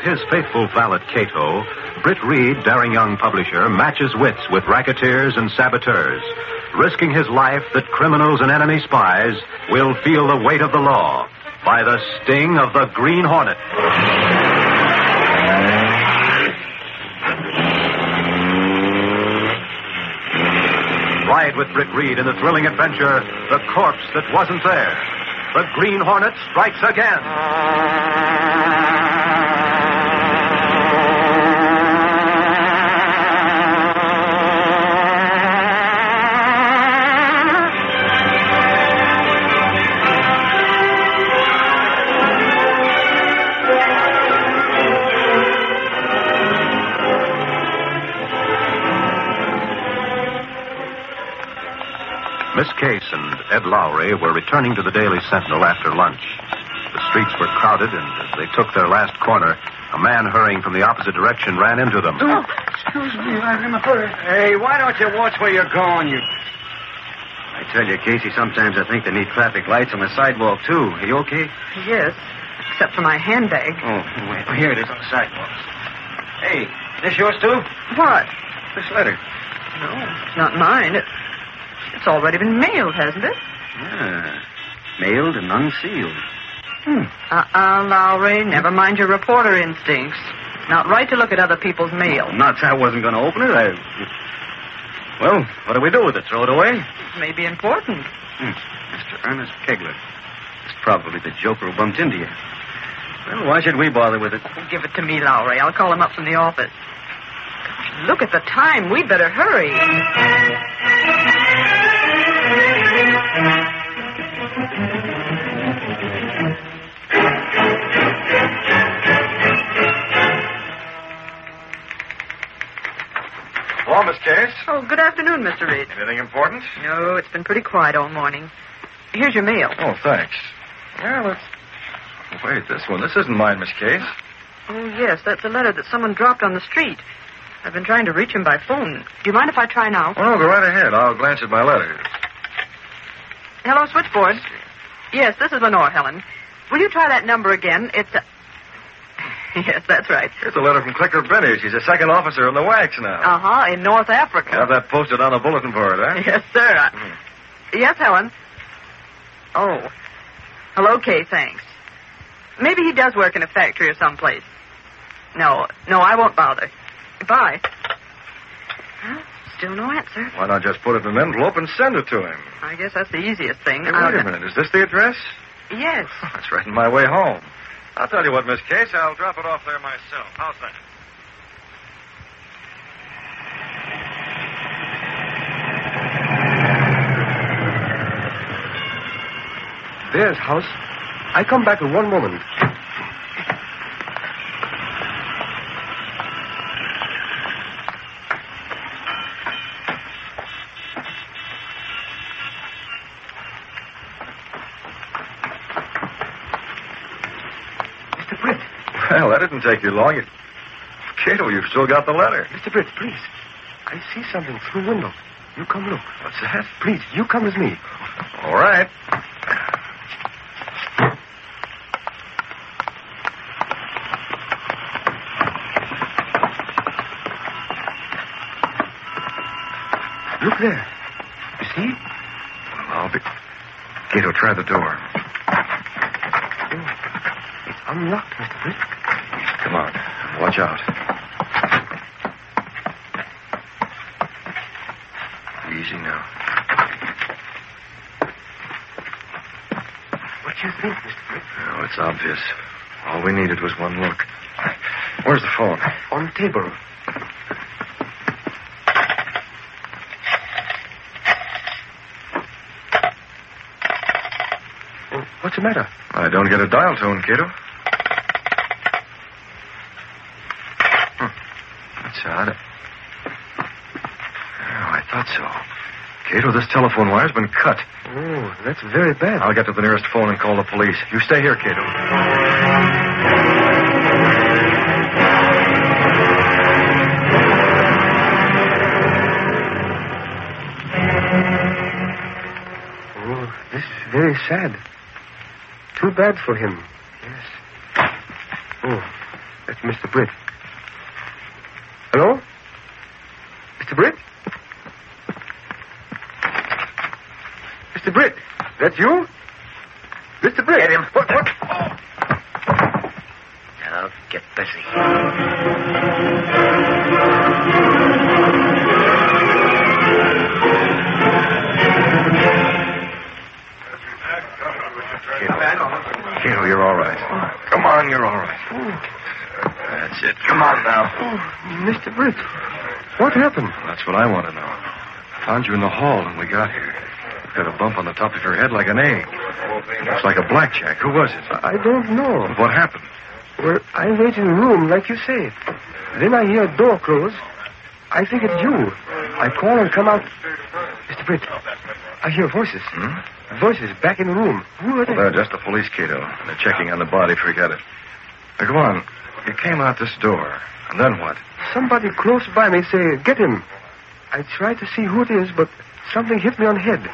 With his faithful valet Cato, Britt Reed, daring young publisher, matches wits with racketeers and saboteurs, risking his life that criminals and enemy spies will feel the weight of the law by the sting of the Green Hornet. Ride with Britt Reed in the thrilling adventure, The Corpse That Wasn't There. The Green Hornet strikes again. Ed Lowry were returning to the Daily Sentinel after lunch. The streets were crowded, and as they took their last corner, a man hurrying from the opposite direction ran into them. Oh, excuse me, I'm in a hurry. Hey, why don't you watch where you're going, you... I tell you, Casey, sometimes I think they need traffic lights on the sidewalk, too. Are you okay? Yes, except for my handbag. Oh, wait. Oh, here it is on the sidewalk. Hey, is this yours, too? What? This letter. No, it's not mine. It, it's already been mailed, hasn't it? Ah, mailed and unsealed. Hmm. Uh-uh, Lowry. Never mind your reporter instincts. Not right to look at other people's mail. Not that I wasn't going to open it. I... Well, what do we do with it? Throw it away? It may be important. Hmm. Mr. Ernest Kegler. It's probably the joker who bumped into you. Well, why should we bother with it? Give it to me, Lowry. I'll call him up from the office. Gosh, look at the time. We'd better hurry. Hello, Miss Case. Oh, good afternoon, Mr. Reed. Anything important? No, it's been pretty quiet all morning. Here's your mail. Oh, thanks. Well, let's. Wait, this one. This isn't mine, Miss Case. Oh, yes, that's a letter that someone dropped on the street. I've been trying to reach him by phone. Do you mind if I try now? Oh, no, go right ahead. I'll glance at my letter. Hello, switchboard. Yes, this is Lenore, Helen. Will you try that number again? It's. Uh... yes, that's right. Here's a letter from Clicker Benny. She's a second officer in the WAACs now. Uh huh, in North Africa. Have that posted on the bulletin board, huh? Eh? Yes, sir. I- mm-hmm. Yes, Helen. Oh. Hello, Kay, thanks. Maybe he does work in a factory or someplace. No, no, I won't bother. Goodbye. Well, still no answer. Why not just put it in an envelope and send it to him? I guess that's the easiest thing. Hey, I'll- wait a uh, minute. Is this the address? Yes. That's right in my way home. I'll tell you what, Miss Case. I'll drop it off there myself. How's that? There's house. I come back in one moment. Didn't take you long. Cato, you've still got the letter. Mr. Britt, please. I see something through the window. You come look. What's that? Please, you come with me. All right. easy now. What do you think, Mr. Fritz? Oh, it's obvious. All we needed was one look. Where's the phone? On the table. What's the matter? I don't get a dial tone, Cato. Cato, this telephone wire's been cut. Oh, that's very bad. I'll get to the nearest phone and call the police. You stay here, Cato. Oh, this is very sad. Too bad for him. Yes. Oh, that's Mr. Britt. Hello? Mr. Britt? Mr. Britt, that's you? Mr. Britt. Get him. What, what? Now, get busy. Cato, you're all right. Come on, you're all right. That's it. Come on now. Mr. Britt, what happened? That's what I want to know. I found you in the hall when we got here. Had a bump on the top of your head like an egg. Looks like a blackjack. Who was it? I don't know. What happened? Well, I wait in the room, like you say. Then I hear a door close. I think it's you. I call and come out. Mr. Britt, I hear voices. Hmm? Voices back in the room. Who are they? Well, they're just the police, Cato. They're checking on the body. Forget it. Now, go on. You came out this door. And then what? Somebody close by me say, get him. I tried to see who it is, but something hit me on the head.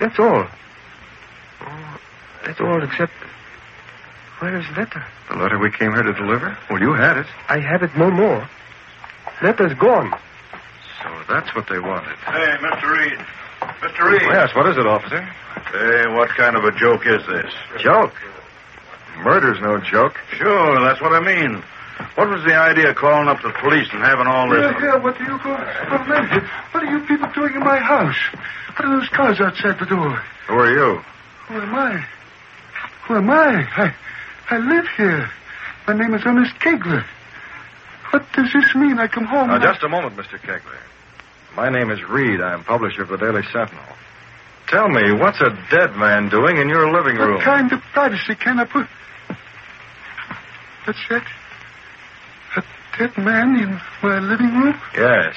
That's all. Oh, that's all except... Where is letter? The letter we came here to deliver? Well, you had it. I have it no more. Letter's gone. So that's what they wanted. Hey, Mr. Reed. Mr. Reed. Yes, what is it, officer? Hey, what kind of a joke is this? Joke. Murder's no joke. Sure, that's what I mean. What was the idea of calling up the police and having all this? Yeah, yeah, what do you call it? What are you people doing in my house? What are those cars outside the door? Who are you? Who am I? Who am I? I, I live here. My name is Ernest Kegler. What does this mean? I come home. Now, just a moment, Mr. Kegler. My name is Reed. I'm publisher of the Daily Sentinel. Tell me, what's a dead man doing in your living room? What kind of privacy can I put? That's that? A dead man in my living room? Yes.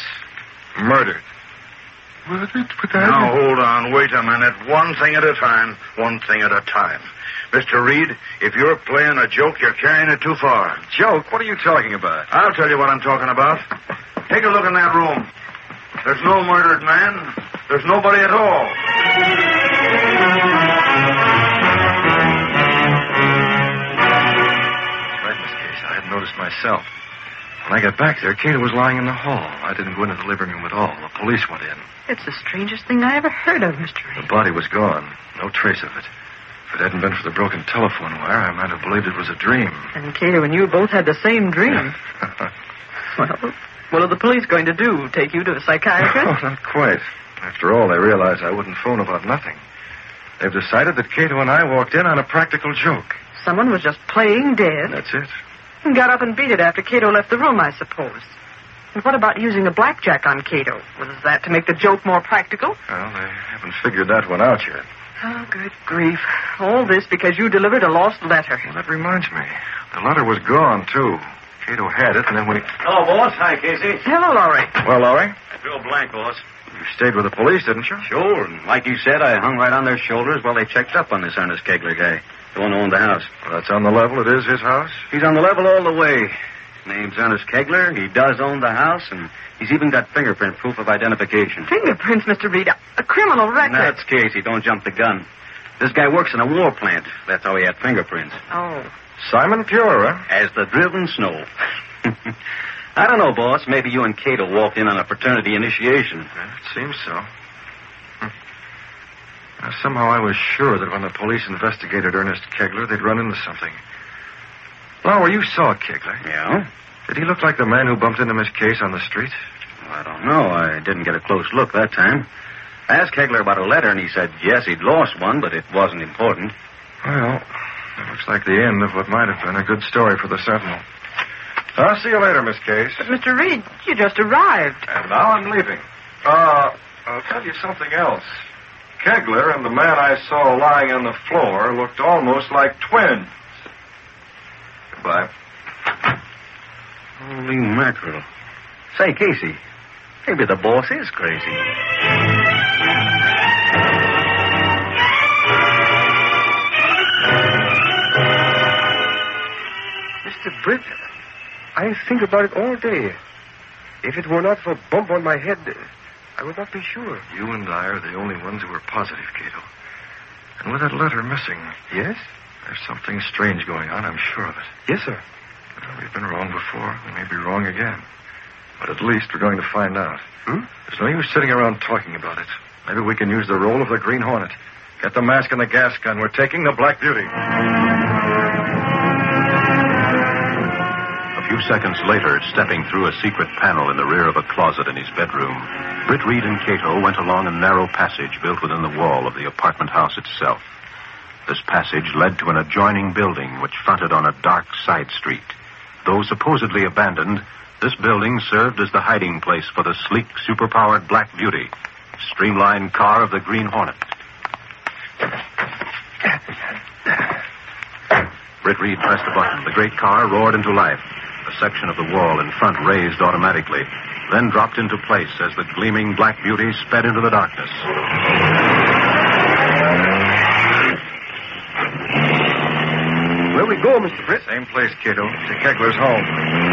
Murdered. Murdered? But I... Now, hold on. Wait a minute. One thing at a time. One thing at a time. Mr. Reed, if you're playing a joke, you're carrying it too far. Joke? What are you talking about? I'll tell you what I'm talking about. Take a look in that room. There's no murdered man. There's nobody at all. Right, Miss Case. I hadn't noticed myself. When I got back there, Cato was lying in the hall. I didn't go into the living room at all. The police went in. It's the strangest thing I ever heard of, Mr. The body was gone. No trace of it. If it hadn't been for the broken telephone wire, I might have believed it was a dream. And Cato and you both had the same dream. Well, what are the police going to do? Take you to a psychiatrist? oh, not quite. After all, they realized I wouldn't phone about nothing. They've decided that Cato and I walked in on a practical joke. Someone was just playing dead That's it. And got up and beat it after Cato left the room, I suppose. And what about using a blackjack on Cato? Was that to make the joke more practical? Well, they haven't figured that one out yet. Oh, good grief. All this because you delivered a lost letter. Well, that reminds me. The letter was gone, too. Cato had it, and then we... Hello, boss. Hi, Casey. Hello, Lowry. Well, Lowry, I feel blank, boss. you stayed with the police, didn't you? Sure, and like you said, I hung right on their shoulders while they checked up on this Ernest Kegler guy, the one who owned the house. Well, that's on the level. It is his house. He's on the level all the way. His name's Ernest Kegler. He does own the house, and he's even got fingerprint proof of identification. Fingerprints, Mr. Reed. A, a criminal record. That's Casey. Don't jump the gun. This guy works in a war plant. That's how he had fingerprints. Oh. Simon Pure, huh? Eh? As the driven snow. I don't know, boss. Maybe you and Kate will walk in on a fraternity initiation. Yeah, it seems so. Now, somehow I was sure that when the police investigated Ernest Kegler, they'd run into something. Lowry, you saw Kegler. Yeah? Did he look like the man who bumped into Miss Case on the street? Well, I don't know. I didn't get a close look that time. I asked Kegler about a letter, and he said yes, he'd lost one, but it wasn't important. Well, it looks like the end of what might have been a good story for the Sentinel. I'll see you later, Miss Case. But, Mr. Reed, you just arrived. And now I'm leaving. Uh, I'll tell you something else. Kegler and the man I saw lying on the floor looked almost like twins. Goodbye. Holy mackerel. Say, Casey, maybe the boss is crazy. Mr. Britt, I think about it all day. If it were not for a bump on my head, I would not be sure. You and I are the only ones who are positive, Cato. And with that letter missing, Yes? there's something strange going on, I'm sure of it. Yes, sir. Well, we've been wrong before. We may be wrong again. But at least we're going to find out. Hmm? There's no use sitting around talking about it. Maybe we can use the role of the Green Hornet. Get the mask and the gas gun. We're taking the Black Beauty. Seconds later, stepping through a secret panel in the rear of a closet in his bedroom, Britt Reed and Cato went along a narrow passage built within the wall of the apartment house itself. This passage led to an adjoining building which fronted on a dark side street. Though supposedly abandoned, this building served as the hiding place for the sleek, superpowered Black Beauty, streamlined car of the Green Hornet. Britt Reed pressed a button. The great car roared into life. A section of the wall in front raised automatically, then dropped into place as the gleaming Black Beauty sped into the darkness. Where we go, Mr. Britt? Same place, Cato. To Kegler's home.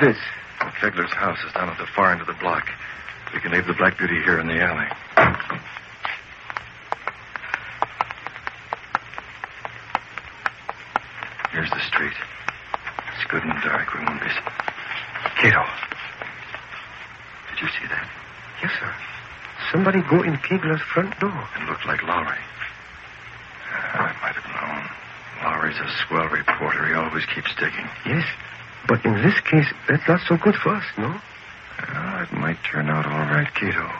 This? Kegler's house is down at the far end of the block. We can leave the Black Beauty here in the alley. Here's the street. It's good and dark. We won't be. Cato. Did you see that? Yes, sir. Somebody go in Kegler's front door. It looked like Lowry. Ah, I might have known. Lowry's a swell reporter. He always keeps digging. Yes. But in this case, that's not so good for us, no? Well, it might turn out all right, Cato.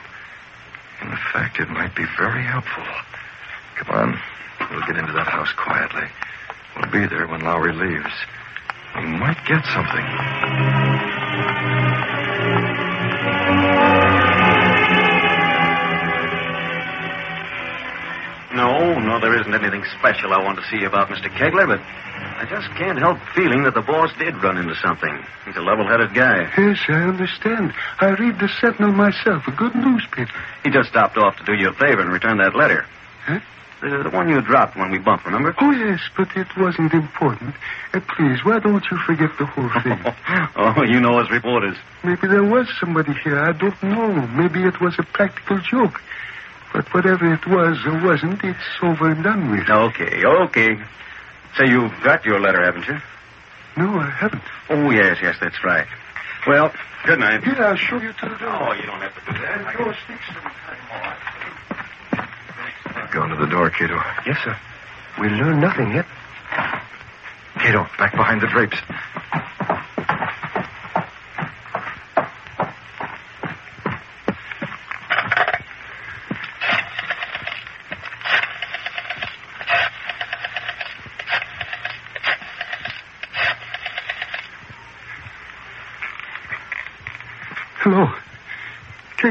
In fact, it might be very helpful. Come on. We'll get into that house quietly. We'll be there when Lowry leaves. We might get something. No, no, there isn't anything special I want to see about Mr. Kegler, but I just can't help feeling that the boss did run into something. He's a level-headed guy. Yes, I understand. I read the Sentinel myself, a good newspaper. He just stopped off to do you a favor and return that letter. Huh? The, the one you dropped when we bumped, remember? Oh, yes, but it wasn't important. Uh, please, why don't you forget the whole thing? oh, you know us reporters. Maybe there was somebody here. I don't know. Maybe it was a practical joke. But whatever it was or wasn't, it's over and done with. Okay, okay. Say, you've got your letter, haven't you? No, I haven't. Oh, yes, yes, that's right. Well, good night. Here, I'll show you to the door. Oh, you don't have to do that. I Go speak sometime. Go into the door, Cato. Yes, sir. We learned nothing yet. Cato, back behind the drapes.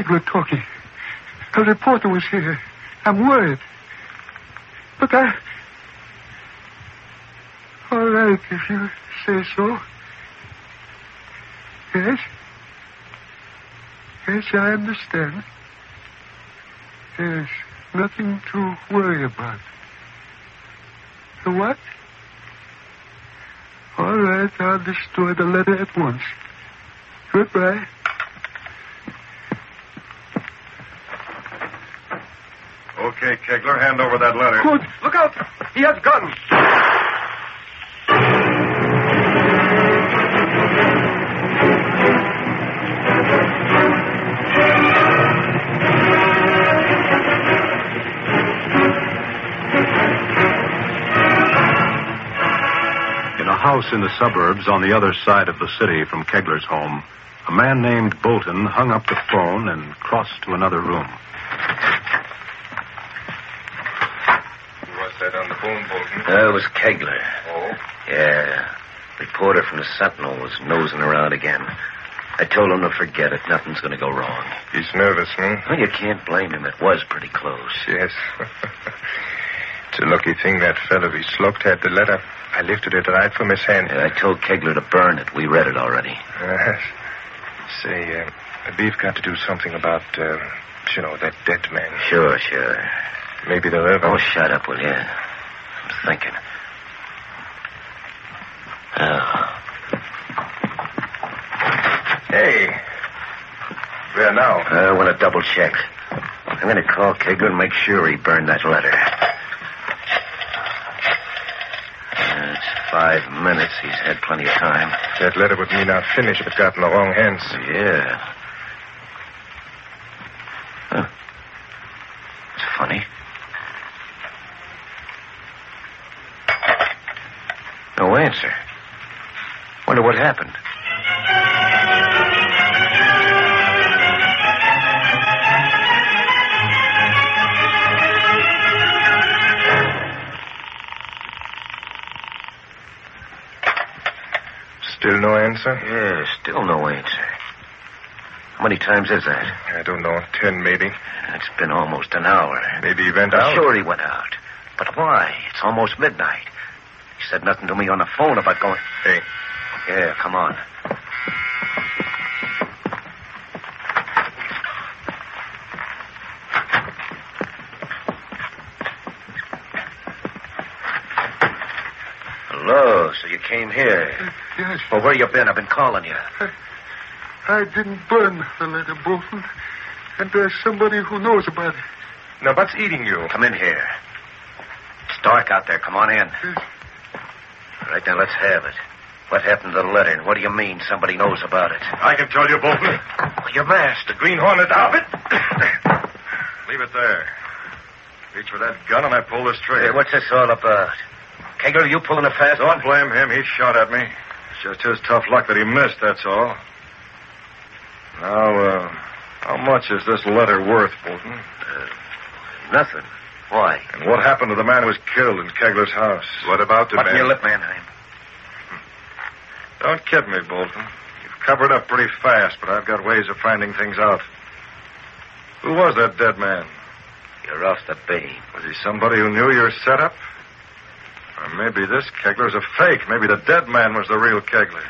Kegler talking. A reporter was here. I'm worried. But I. All right, if you say so. Yes? Yes, I understand. Yes, nothing to worry about. The what? All right, I'll destroy the letter at once. Goodbye. Okay, Kegler, hand over that letter. Good. Look out. He has guns. In a house house in the suburbs on the other side of the city from Kegler's home, a man named Bolton hung up the phone and crossed to another room. Who was Bolton? Uh, it was Kegler. Oh? Yeah. Reporter from the Sentinel was nosing around again. I told him to forget it. Nothing's going to go wrong. He's nervous, hmm? Well, you can't blame him. It was pretty close. Yes. it's a lucky thing that fellow we slugged had the letter. I lifted it right from his hand. Yeah, I told Kegler to burn it. We read it already. Yes. Say, uh, we've got to do something about, uh, you know, that dead man. Sure, sure. Maybe they'll ever... Oh, shut up, will you? Thinking. Oh. Hey. Where now? I want to double check. I'm going to call Kegler and make sure he burned that letter. Uh, it's five minutes. He's had plenty of time. That letter would mean our finish if it got in the wrong hands. Yeah. Huh. It's funny. No answer. Wonder what happened. Still no answer? Yeah, still no answer. How many times is that? I don't know. Ten, maybe. It's been almost an hour. Maybe he went I'm out. sure he went out. But why? It's almost midnight. He said nothing to me on the phone about going. Hey. Yeah, come on. Hello, so you came here. Yes. Well, where you been? I've been calling you. I didn't burn the letter, Bolton. And there's somebody who knows about it. Now, what's eating you? Come in here. It's dark out there. Come on in. All right, now let's have it. What happened to the letter, and what do you mean somebody knows about it? I can tell you, Bolton. Your mask. The Green Hornet out of it. Leave it there. Reach for that gun and I pull this trigger. Hey, what's this all about? Kegler, you pulling a fast Don't one? blame him. He shot at me. It's just his tough luck that he missed, that's all. Now, uh, how much is this letter worth, Bolton? Uh, nothing. Why? And what happened to the man who was killed in Kegler's house? What about the Button man? your lip, Mannheim. Don't kid me, Bolton. You've covered up pretty fast, but I've got ways of finding things out. Who was that dead man? You're off the beam. Was he somebody who knew your setup? Or maybe this Kegler's a fake. Maybe the dead man was the real Kegler.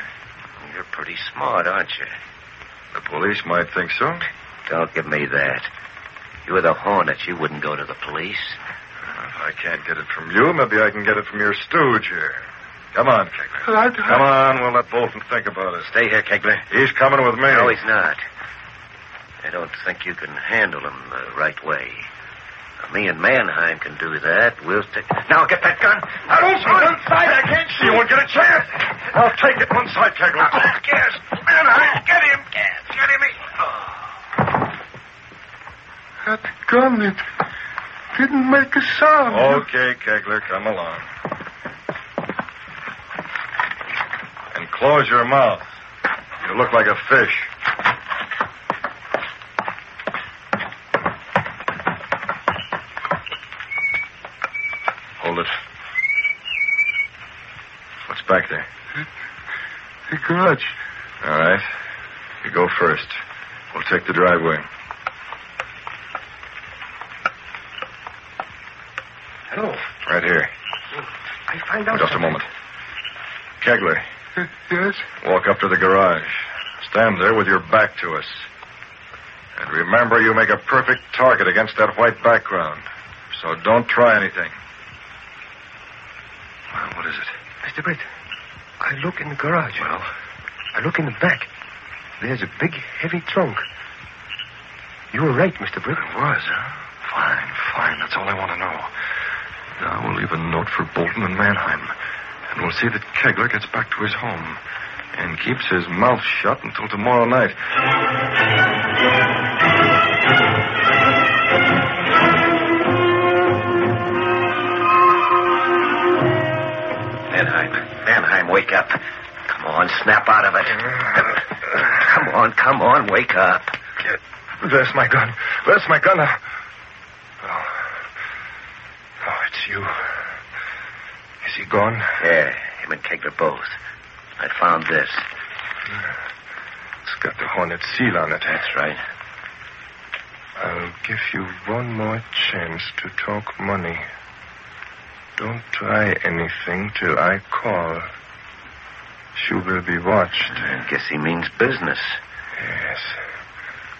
You're pretty smart, aren't you? The police might think so. Don't give me that. You were the Hornet. You wouldn't go to the police. If I can't get it from you, maybe I can get it from your stooge here. Come on, Kegler. I, Come on, we'll let Bolton think about it. Stay here, Kegler. He's coming with me. No, he's not. I don't think you can handle him the right way. Me and Mannheim can do that. We'll stick. Now get that gun. I don't see one side. I can't see. You won't get a chance. I'll take it one side, Kegler. Oh, yes, Mannheim, get him. Get him. that gun, it didn't make a sound. Okay, Kegler, come along. And close your mouth. You look like a fish. Hold it. What's back there? The garage. All right. You go first. We'll take the driveway. Hello. Right here. I find out. Just a moment. Kegler, yes? walk up to the garage. Stand there with your back to us. And remember, you make a perfect target against that white background. So don't try anything. Well, what is it? Mr. Britt, I look in the garage. Well? I look in the back. There's a big, heavy trunk. You were right, Mr. Britt. It was, huh? Fine, fine. That's all I want to know. Now we'll leave a note for Bolton and Mannheim. And we'll see that Kegler gets back to his home and keeps his mouth shut until tomorrow night. Mannheim. Mannheim, wake up. Come on, snap out of it. Come on, come on, wake up. There's my gun. There's my gun. Oh. oh, it's you. Is he gone? Yeah, him and Kegler both. I found this. It's got the Hornet seal on it. That's right. I'll give you one more chance to talk money. Don't try anything till I call. She will be watched. I guess he means business. Yes.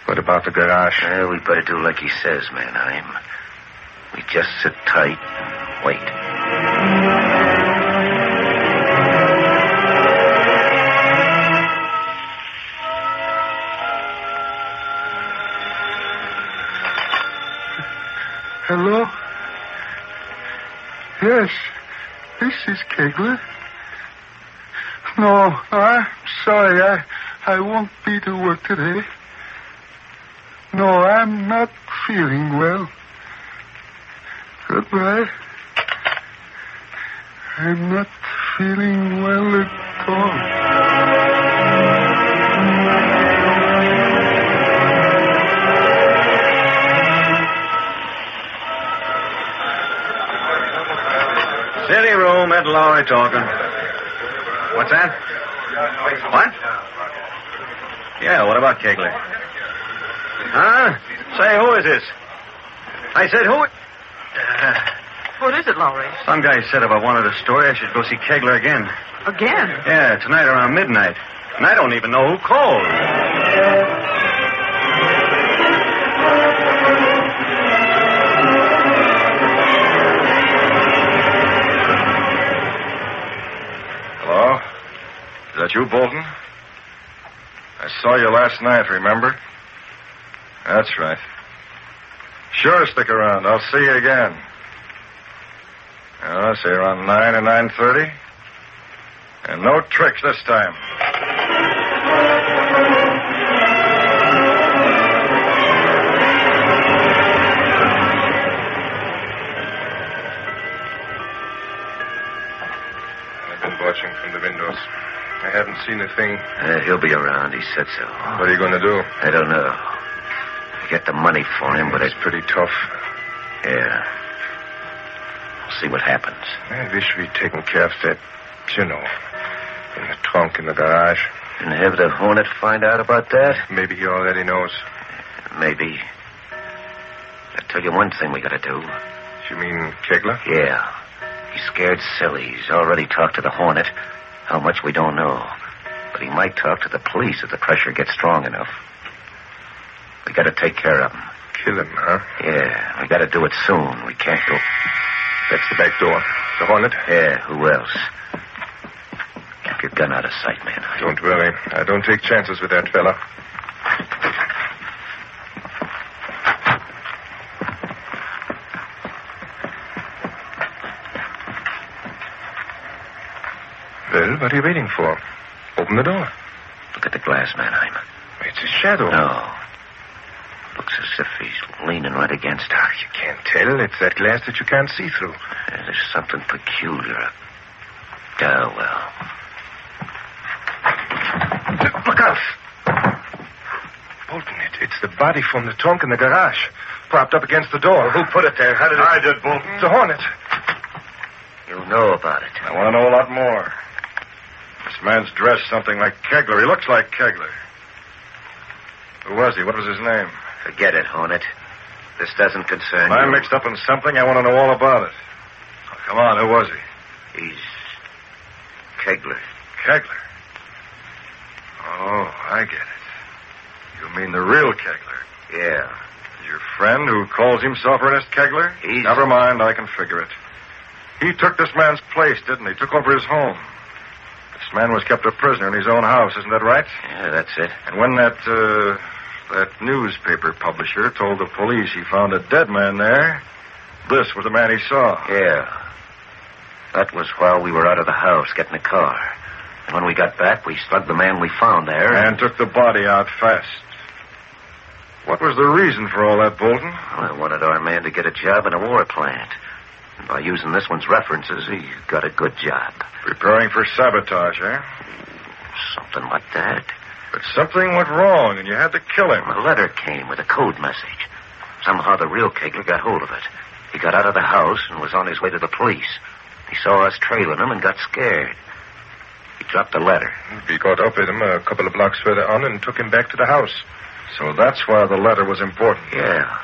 What about the garage? Well, we better do like he says, Mannheim. We just sit tight and wait. Hello? Yes, this is Kegler. No, I'm sorry. I, I won't be to work today. No, I'm not feeling well. Goodbye. I'm not feeling well at all. City room, Ed Lowry talking. What's that? What? Yeah, what about Kegler? Huh? Say, who is this? I said, who? Uh, what is it, Lowry? Some guy said if I wanted a story, I should go see Kegler again. Again? Yeah, tonight around midnight. And I don't even know who called. That you, Bolton? I saw you last night, remember? That's right. Sure, stick around. I'll see you again. Uh, say around 9 or 9.30. And no tricks this time. I've been watching from the windows. I haven't seen a thing. Uh, he'll be around, he said so. What are you going to do? I don't know. I get the money for him, but It's it's... pretty tough. Yeah. We'll see what happens. I wish we'd taken care of that, you know, in the trunk in the garage. And have the Hornet find out about that? Maybe he already knows. Maybe. I'll tell you one thing we gotta do. You mean Kegler? Yeah. He's scared silly. He's already talked to the Hornet. How much we don't know. But he might talk to the police if the pressure gets strong enough. We gotta take care of him. Kill him, huh? Yeah, we gotta do it soon. We can't go. That's the back door. The Hornet? Yeah, who else? Keep your gun out of sight, man. Don't worry. I don't take chances with that fella. What are you waiting for? Open the door. Look at the glass, Mannheim. It's a shadow. No. Looks as if he's leaning right against it. Ah, you can't tell. It's that glass that you can't see through. Yeah, There's something peculiar. Oh, well. Look out! Bolton, it, it's the body from the trunk in the garage, propped up against the door. Who put it there? How did it... I did, Bolton. It's a hornet. You know about it. I want to know a lot more. This man's dressed something like Kegler. He looks like Kegler. Who was he? What was his name? Forget it, Hornet. This doesn't concern If I'm mixed up in something, I want to know all about it. Oh, come on, who was he? He's Kegler. Kegler. Oh, I get it. You mean the real Kegler? Yeah. Your friend who calls himself Ernest Kegler? He's- Never mind, I can figure it. He took this man's place, didn't he? Took over his home. This man was kept a prisoner in his own house, isn't that right? Yeah, that's it. And when that, uh, that newspaper publisher told the police he found a dead man there, this was the man he saw. Yeah. That was while we were out of the house getting a car. And when we got back, we slugged the man we found there. And took the body out fast. What was the reason for all that, Bolton? Well, I wanted our man to get a job in a war plant. By using this one's references, he got a good job. Preparing for sabotage, eh? Something like that. But something went wrong, and you had to kill him. A letter came with a code message. Somehow the real Kegler got hold of it. He got out of the house and was on his way to the police. He saw us trailing him and got scared. He dropped the letter. We caught up with him a couple of blocks further on and took him back to the house. So that's why the letter was important. Yeah.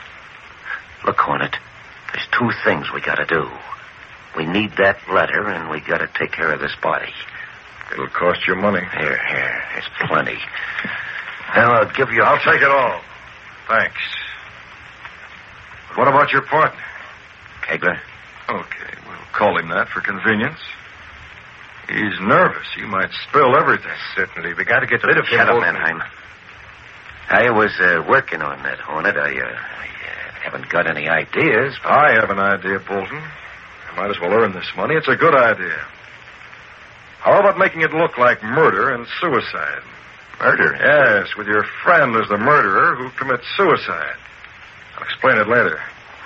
Look, Hornet, there's two things we gotta do. We need that letter, and we gotta take care of this body. It'll cost you money. Here, here. There's plenty. Now, I'll give you... I'll take it all. Thanks. But what about your partner? Kegler? Okay, we'll call him that for convenience. He's nervous. He might spill everything. Certainly. We got to get rid of him. Shut up. I was uh, working on that, Hornet. I, uh, I haven't got any ideas. But... I have an idea, Bolton. I might as well earn this money. It's a good idea. How about making it look like murder and suicide? Murder? Yes, with your friend as the murderer who commits suicide. I'll explain it later.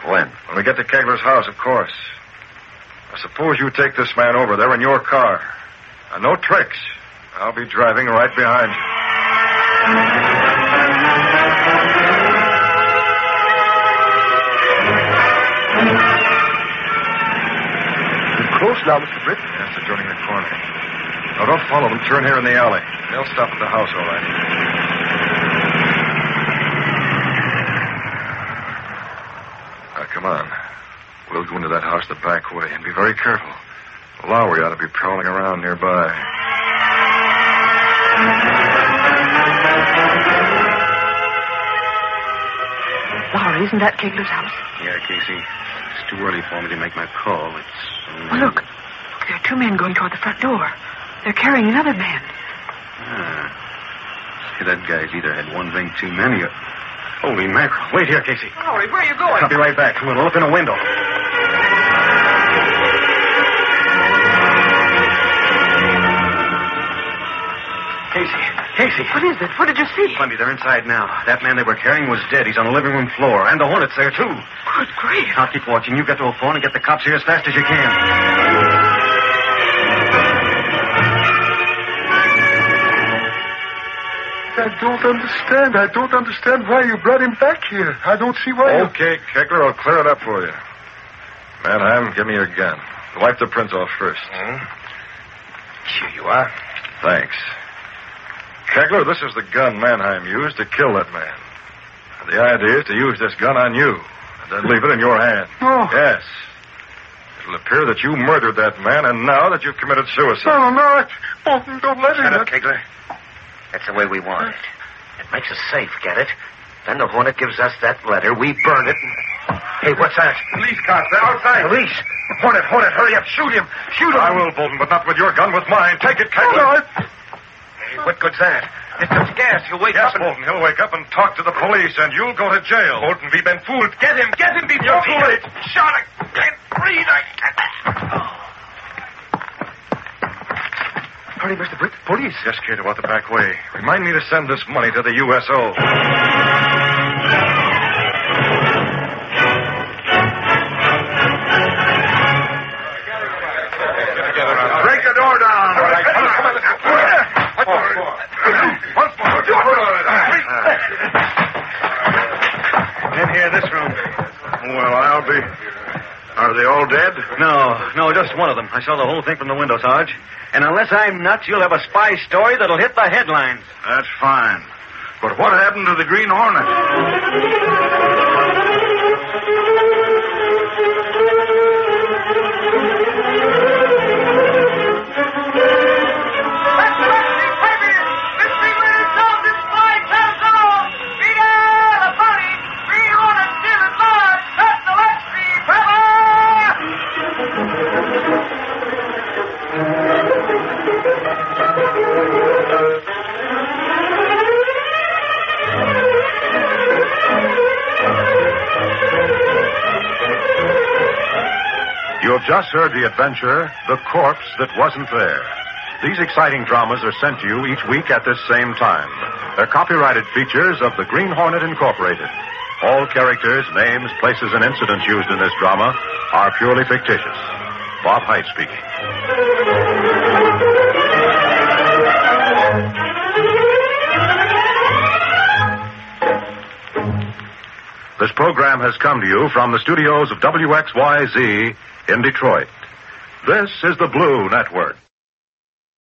When? When we get to Kegler's house, of course. Now, suppose you take this man over there in your car. Now, no tricks. I'll be driving right behind you. You're now, Mr. Britt. Yes, they're turning the corner. Now, don't follow them. Turn here in the alley. They'll stop at the house, all right. Now, come on. We'll go into that house the back way and be very careful. Lowry ought to be prowling around nearby. Lowry, isn't that Kegler's house? Yeah, Casey. It's too early for me to make my call. It's. Well, look. Look, there are two men going toward the front door. They're carrying another man. Ah. Say, that guy's either had one drink too many or. Holy mackerel. Wait here, Casey. Lowry, where are you going? I'll be right back. We'll look in a window. Casey. Casey. What is it? What did you see? Plenty. They're inside now. That man they were carrying was dead. He's on the living room floor. And the Hornet's there, too. Good grief. I'll keep watching. You get to a phone and get the cops here as fast as you can. I don't understand. I don't understand why you brought him back here. I don't see why. you- Okay, Kegler, I'll clear it up for you. Mannheim, give me your gun. Wipe the prints off first. Hmm? Here you are. Thanks. Kegler, this is the gun Mannheim used to kill that man. And the idea is to use this gun on you, and then leave it in your hand. No. Oh. Yes. It'll appear that you murdered that man, and now that you've committed suicide. Oh, no, no, I- Bolton, don't let him. Shut up, Kegler. That's the way we want it. It makes us safe, get it? Then the Hornet gives us that letter. We burn it. And... Hey, what's that? Police cops, they're outside. Police! Hornet, Hornet, hurry up. Shoot him. Shoot him. I will, Bolton, but not with your gun, with mine. Take it, No, Kegler. Oh, no, I- Hey, what good's that? It's just gas. He'll wake Yes, up and... Bolton, he'll wake up and talk to the police, and you'll go to jail. Bolton, we've been fooled. Get him. Get him before You're he... too late. Shot. I can't breathe. I... can't. Hurry, Mr. Britt. Police. Yes, Cato, out the back way. Remind me to send this money to the USO. Go. Once more. In here, this room. Well, I'll be. Are they all dead? No, no, just one of them. I saw the whole thing from the window, Sarge. And unless I'm nuts, you'll have a spy story that'll hit the headlines. That's fine. But what happened to the Green Hornet? Just heard the adventure, The Corpse That Wasn't There. These exciting dramas are sent to you each week at this same time. They're copyrighted features of the Green Hornet Incorporated. All characters, names, places, and incidents used in this drama are purely fictitious. Bob Hite speaking. This program has come to you from the studios of WXYZ in Detroit. This is the Blue Network.